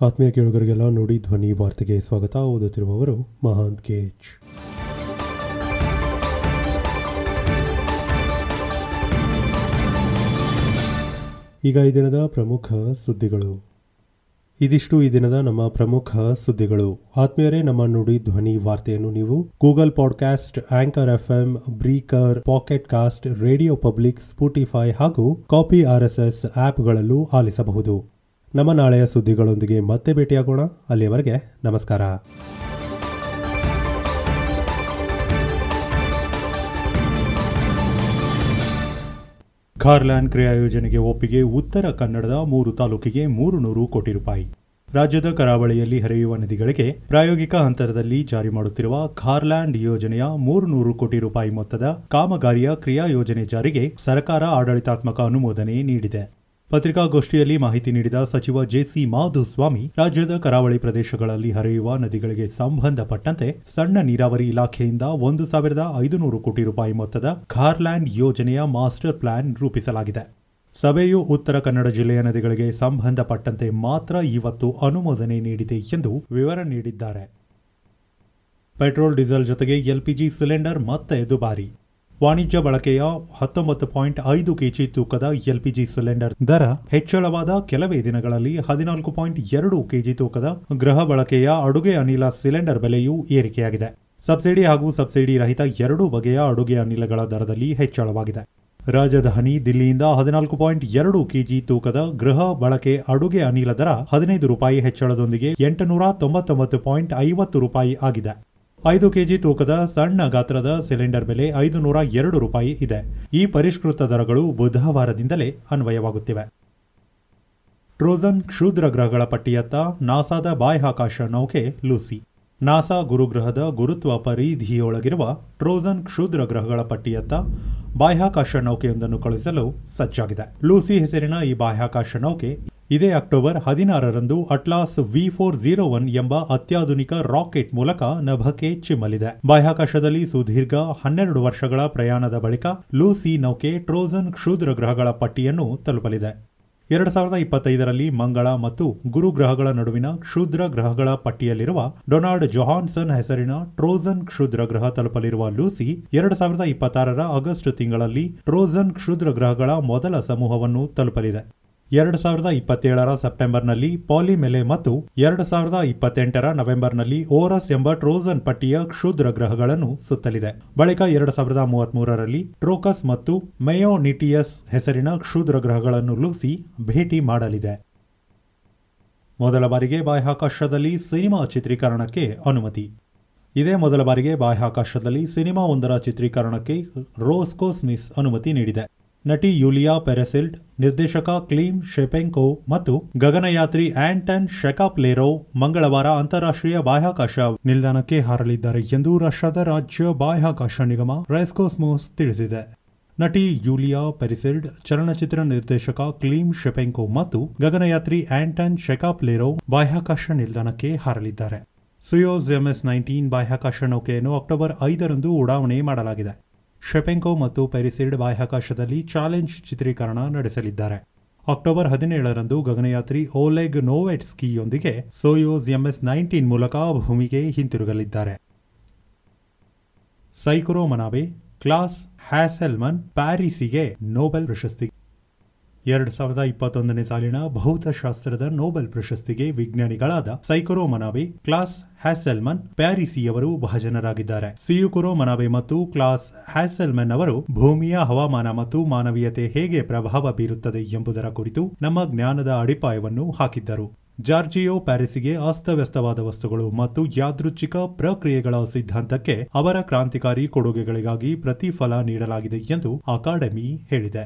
ಆತ್ಮೀಯ ಕೇಳುಗರಿಗೆಲ್ಲ ನೋಡಿ ಧ್ವನಿ ವಾರ್ತೆಗೆ ಸ್ವಾಗತ. ಓದುತ್ತಿರುವವರು ಮಹಾಂತ್ ಕೇಜ್ ಈಗ ಈ ದಿನದ ಪ್ರಮುಖ ಸುದ್ದಿಗಳು. ಇದಿಷ್ಟು ಈ ದಿನದ ನಮ್ಮ ಪ್ರಮುಖ ಸುದ್ದಿಗಳು. ಆತ್ಮೀಯರೇ, ನಮ್ಮ ನುಡಿ ಧ್ವನಿ ವಾರ್ತೆಯನ್ನು ನೀವು Google Podcast, Anchor FM, Breaker, Pocket Cast, Radio Public, Spotify ಹಾಗೂ ಕಾಪಿ ಆರ್ಎಸ್ಎಸ್ ಆಪ್ಗಳಲ್ಲೂ ಆಲಿಸಬಹುದು. ನಮ್ಮ ನಾಳೆಯ ಸುದ್ದಿಗಳೊಂದಿಗೆ ಮತ್ತೆ ಭೇಟಿಯಾಗೋಣ. ಅಲ್ಲಿಯವರೆಗೆ ನಮಸ್ಕಾರ. ಖಾರ್ಲ್ಯಾಂಡ್ ಕ್ರಿಯಾ ಯೋಜನೆಗೆ ಒಪ್ಪಿಗೆ ಉತ್ತರ ಕನ್ನಡದ ಮೂರು ತಾಲೂಕಿಗೆ ಮೂರು ನೂರು ಕೋಟಿ ರೂಪಾಯಿ. ರಾಜ್ಯದ ಕರಾವಳಿಯಲ್ಲಿ ಹರಿಯುವ ನದಿಗಳಿಗೆ ಪ್ರಾಯೋಗಿಕ ಹಂತದಲ್ಲಿ ಜಾರಿ ಮಾಡುತ್ತಿರುವ ಖಾರ್ಲ್ಯಾಂಡ್ ಯೋಜನೆಯ ಮೂರು ನೂರು ಕೋಟಿ ರೂಪಾಯಿ ಮೊತ್ತದ ಕಾಮಗಾರಿಯ ಕ್ರಿಯಾ ಯೋಜನೆ ಜಾರಿಗೆ ಸರ್ಕಾರ ಆಡಳಿತಾತ್ಮಕ ಅನುಮೋದನೆ ನೀಡಿದೆ. ಪತ್ರಿಕಾಗೋಷ್ಠಿಯಲ್ಲಿ ಮಾಹಿತಿ ನೀಡಿದ ಸಚಿವ ಜೆಸಿ ಮಾಧುಸ್ವಾಮಿ, ರಾಜ್ಯದ ಕರಾವಳಿ ಪ್ರದೇಶಗಳಲ್ಲಿ ಹರಿಯುವ ನದಿಗಳಿಗೆ ಸಂಬಂಧಪಟ್ಟಂತೆ ಸಣ್ಣ ನೀರಾವರಿ ಇಲಾಖೆಯಿಂದ ಒಂದು ಸಾವಿರದ ಐದುನೂರು ಕೋಟಿ ರೂಪಾಯಿ ಮೊತ್ತದ ಖಾರ್ಲ್ಯಾಂಡ್ ಯೋಜನೆಯ ಮಾಸ್ಟರ್ ಪ್ಲಾನ್ ರೂಪಿಸಲಾಗಿದೆ. ಸಭೆಯು ಉತ್ತರ ಕನ್ನಡ ಜಿಲ್ಲೆಯ ನದಿಗಳಿಗೆ ಸಂಬಂಧಪಟ್ಟಂತೆ ಮಾತ್ರ ಇವತ್ತು ಅನುಮೋದನೆ ನೀಡಿದೆ ಎಂದು ವಿವರ ನೀಡಿದ್ದಾರೆ. ಪೆಟ್ರೋಲ್ ಡೀಸೆಲ್ ಜೊತೆಗೆ ಎಲ್ಪಿಜಿ ಸಿಲಿಂಡರ್ ಮತ್ತೆ ದುಬಾರಿ. ವಾಣಿಜ್ಯ ಬಳಕೆಯ ಹತ್ತೊಂಬತ್ತು ಪಾಯಿಂಟ್ ಐದು ಕೆಜಿ ತೂಕದ ಎಲ್ಪಿಜಿ ಸಿಲಿಂಡರ್ ದರ ಹೆಚ್ಚಳವಾದ ಕೆಲವೇ ದಿನಗಳಲ್ಲಿ ಹದಿನಾಲ್ಕು ಪಾಯಿಂಟ್ ಎರಡು ಕೆಜಿ ತೂಕದ ಗೃಹ ಬಳಕೆಯ ಅಡುಗೆ ಅನಿಲ ಸಿಲಿಂಡರ್ ಬೆಲೆಯೂ ಏರಿಕೆಯಾಗಿದೆ. ಸಬ್ಸಿಡಿ ಹಾಗೂ ಸಬ್ಸಿಡಿ ರಹಿತ ಎರಡೂ ಬಗೆಯ ಅಡುಗೆ ಅನಿಲಗಳ ದರದಲ್ಲಿ ಹೆಚ್ಚಳವಾಗಿದೆ. ರಾಜಧಾನಿ ದಿಲ್ಲಿಯಿಂದ ಹದಿನಾಲ್ಕು ಪಾಯಿಂಟ್ ಎರಡು ಕೆಜಿ ತೂಕದ ಗೃಹ ಬಳಕೆ ಅಡುಗೆ ಅನಿಲ ದರ ಹದಿನೈದು ರೂಪಾಯಿ ಹೆಚ್ಚಳದೊಂದಿಗೆ ಎಂಟುನೂರ ತೊಂಬತ್ತೊಂಬತ್ತು ಪಾಯಿಂಟ್ ಐವತ್ತು ರೂಪಾಯಿ ಆಗಿದೆ. ಐದು ಕೆಜಿ ತೂಕದ ಸಣ್ಣ ಗಾತ್ರದ ಸಿಲಿಂಡರ್ ಬೆಲೆ ಐದು ನೂರ ಎರಡು ರೂಪಾಯಿ ಇದೆ. ಈ ಪರಿಷ್ಕೃತ ದರಗಳು ಬುಧವಾರದಿಂದಲೇ ಅನ್ವಯವಾಗುತ್ತಿವೆ. ಟ್ರೋಜನ್ ಕ್ಷುದ್ರ ಗ್ರಹಗಳ ಪಟ್ಟಿಯತ್ತ ನಾಸಾದ ಬಾಹ್ಯಾಕಾಶ ನೌಕೆ ಲೂಸಿ. ನಾಸಾ ಗುರುಗ್ರಹದ ಗುರುತ್ವ ಪರಿಧಿಯೊಳಗಿರುವ ಟ್ರೋಜನ್ ಕ್ಷುದ್ರ ಗ್ರಹಗಳ ಪಟ್ಟಿಯತ್ತ ಬಾಹ್ಯಾಕಾಶ ನೌಕೆಯೊಂದನ್ನು ಕಳುಹಿಸಲು ಸಜ್ಜಾಗಿದೆ. ಲೂಸಿ ಹೆಸರಿನ ಈ ಬಾಹ್ಯಾಕಾಶ ನೌಕೆ ಇದೇ ಅಕ್ಟೋಬರ್ ಹದಿನಾರರಂದು Atlas V four zero one ಎಂಬ ಅತ್ಯಾಧುನಿಕ ರಾಕೆಟ್ ಮೂಲಕ ನಭಕ್ಕೆ ಚಿಮ್ಮಲಿದೆ. ಬಾಹ್ಯಾಕಾಶದಲ್ಲಿ ಸುದೀರ್ಘ ಹನ್ನೆರಡು ವರ್ಷಗಳ ಪ್ರಯಾಣದ ಬಳಿಕ ಲೂಸಿ ನೌಕೆ ಟ್ರೋಜನ್ ಕ್ಷುದ್ರ ಗ್ರಹಗಳ ಪಟ್ಟಿಯನ್ನು ತಲುಪಲಿದೆ. ಎರಡು ಸಾವಿರದ ಇಪ್ಪತ್ತೈದರಲ್ಲಿ ಮಂಗಳ ಮತ್ತು ಗುರು ಗ್ರಹಗಳ ನಡುವಿನ ಕ್ಷುದ್ರ ಗ್ರಹಗಳ ಪಟ್ಟಿಯಲ್ಲಿರುವ ಡೊನಾಲ್ಡ್ ಜೊಹಾನ್ಸನ್ ಹೆಸರಿನ ಟ್ರೋಜನ್ ಕ್ಷುದ್ರ ಗ್ರಹ ತಲುಪಲಿರುವ ಲೂಸಿ ಎರಡು ಸಾವಿರದ ಇಪ್ಪತ್ತಾರರ ಆಗಸ್ಟ್ ತಿಂಗಳಲ್ಲಿ ಟ್ರೋಜನ್ ಕ್ಷುದ್ರ ಗ್ರಹಗಳ ಮೊದಲ ಸಮೂಹವನ್ನು ತಲುಪಲಿದೆ. ಎರಡು ಸಾವಿರದ ಇಪ್ಪತ್ತೇಳರ ಸೆಪ್ಟೆಂಬರ್ನಲ್ಲಿ ಪಾಲಿಮೆಲೆ ಮತ್ತು ಎರಡು ಸಾವಿರದ ಇಪ್ಪತ್ತೆಂಟರ ನವೆಂಬರ್ನಲ್ಲಿ ಓರಸ್ ಎಂಬ ಟ್ರೋಜನ್ ಪಟ್ಟಿಯ ಕ್ಷುದ್ರ ಗ್ರಹಗಳನ್ನು ಸುತ್ತಲಿದೆ. ಬಳಿಕ ಎರಡು ಸಾವಿರದ ಮೂವತ್ಮೂರರಲ್ಲಿ ಟ್ರೋಕಸ್ ಮತ್ತು ಮೆಯೋನಿಟಿಯಸ್ ಹೆಸರಿನ ಕ್ಷುದ್ರ ಗ್ರಹಗಳನ್ನು ಲೂಸಿ ಭೇಟಿ ಮಾಡಲಿದೆ. ಮೊದಲ ಬಾರಿಗೆ ಬಾಹ್ಯಾಕಾಶದಲ್ಲಿ ಸಿನಿಮಾ ಚಿತ್ರೀಕರಣಕ್ಕೆ ಅನುಮತಿ. ಇದೇ ಮೊದಲ ಬಾರಿಗೆ ಬಾಹ್ಯಾಕಾಶದಲ್ಲಿ ಸಿನಿಮಾ ಒಂದರ ಚಿತ್ರೀಕರಣಕ್ಕೆ ರೋಸ್ಕೋಸ್ಮಿಸ್ ಅನುಮತಿ ನೀಡಿದೆ. ನಟಿ ಯೂಲಿಯಾ ಪೆರೆಸಿಲ್ಡ್, ನಿರ್ದೇಶಕ ಕ್ಲೀಮ್ ಶೆಪೆಂಕೋ ಮತ್ತು ಗಗನಯಾತ್ರಿ ಆಂಟನ್ ಶೆಕಾಪ್ಲೇರೋ ಮಂಗಳವಾರ ಅಂತಾರಾಷ್ಟ್ರೀಯ ಬಾಹ್ಯಾಕಾಶ ನಿಲ್ದಾಣಕ್ಕೆ ಹಾರಲಿದ್ದಾರೆ ಎಂದು ರಷ್ಯಾದ ರಾಜ್ಯ ಬಾಹ್ಯಾಕಾಶ ನಿಗಮ ರೈಸ್ಕೋಸ್ಮೋಸ್ ತಿಳಿಸಿದೆ. ನಟಿ ಯೂಲಿಯಾ ಪೆರಿಸಿಲ್ಡ್, ಚಲನಚಿತ್ರ ನಿರ್ದೇಶಕ ಕ್ಲೀಮ್ ಶೆಪೆಂಕೋ ಮತ್ತು ಗಗನಯಾತ್ರಿ ಆಂಟನ್ ಶೆಕಾಪ್ಲೇರೋ ಬಾಹ್ಯಾಕಾಶ ನಿಲ್ದಾಣಕ್ಕೆ ಹಾರಲಿದ್ದಾರೆ. ಸುಯೋಸ್ ಎಂಎಸ್ ನೈನ್ಟೀನ್ ಬಾಹ್ಯಾಕಾಶ ನೌಕೆಯನ್ನು ಅಕ್ಟೋಬರ್ ಐದರಂದು ಉಡಾವಣೆ ಮಾಡಲಾಗಿದೆ. ಶೆಪೆಂಕೋ ಮತ್ತು ಪೆರಿಸಿಡ್ ಬಾಹ್ಯಾಕಾಶದಲ್ಲಿ ಚಾಲೆಂಜ್ ಚಿತ್ರೀಕರಣ ನಡೆಸಲಿದ್ದಾರೆ. ಅಕ್ಟೋಬರ್ ಹದಿನೇಳರಂದು ಗಗನಯಾತ್ರಿ ಓಲೆಗ್ ನೋವೆಟ್ಸ್ಕಿಯೊಂದಿಗೆ ಸೋಯೋಸ್ ಎಂಎಸ್ ನೈನ್ಟೀನ್ ಮೂಲಕ ಭೂಮಿಗೆ ಹಿಂತಿರುಗಲಿದ್ದಾರೆ. ಸೈಕುರೋ ಮನಾಬೆ, ಕ್ಲಾಸ್ ಹ್ಯಾಸೆಲ್ಮನ್ ಪ್ಯಾರಿಸಿಗೆ ನೊಬೆಲ್ ಪ್ರಶಸ್ತಿ ಎರಡು ಸಾವಿರದ ಇಪ್ಪತ್ತೊಂದನೇ ಸಾಲಿನ ಭೌತಶಾಸ್ತ್ರದ ನೋಬೆಲ್ ಪ್ರಶಸ್ತಿಗೆ ವಿಜ್ಞಾನಿಗಳಾದ ಸೈಕೊರೋ ಮನಾವೆ ಕ್ಲಾಸ್ ಹ್ಯಾಸೆಲ್ಮನ್, ಪ್ಯಾರಿಸಿಯವರು ಭಾಜನರಾಗಿದ್ದಾರೆ ಸಿಯುಕುರೋ ಮನಾವೆ ಮತ್ತು ಕ್ಲಾಸ್ ಹ್ಯಾಸೆಲ್ಮನ್ ಅವರು ಭೂಮಿಯ ಹವಾಮಾನ ಮತ್ತು ಮಾನವೀಯತೆ ಹೇಗೆ ಪ್ರಭಾವ ಬೀರುತ್ತದೆ ಎಂಬುದರ ಕುರಿತು ನಮ್ಮ ಜ್ಞಾನದ ಅಡಿಪಾಯವನ್ನು ಹಾಕಿದ್ದರು. ಜಾರ್ಜಿಯೋ ಪ್ಯಾರಿಸಿಗೆ ಅಸ್ತವ್ಯಸ್ತವಾದ ವಸ್ತುಗಳು ಮತ್ತು ಯಾದೃಚ್ಛಿಕ ಪ್ರಕ್ರಿಯೆಗಳ ಸಿದ್ಧಾಂತಕ್ಕೆ ಅವರ ಕ್ರಾಂತಿಕಾರಿ ಕೊಡುಗೆಗಳಿಗಾಗಿ ಪ್ರತಿಫಲ ನೀಡಲಾಗಿದೆ ಎಂದು ಅಕಾಡೆಮಿ ಹೇಳಿದೆ.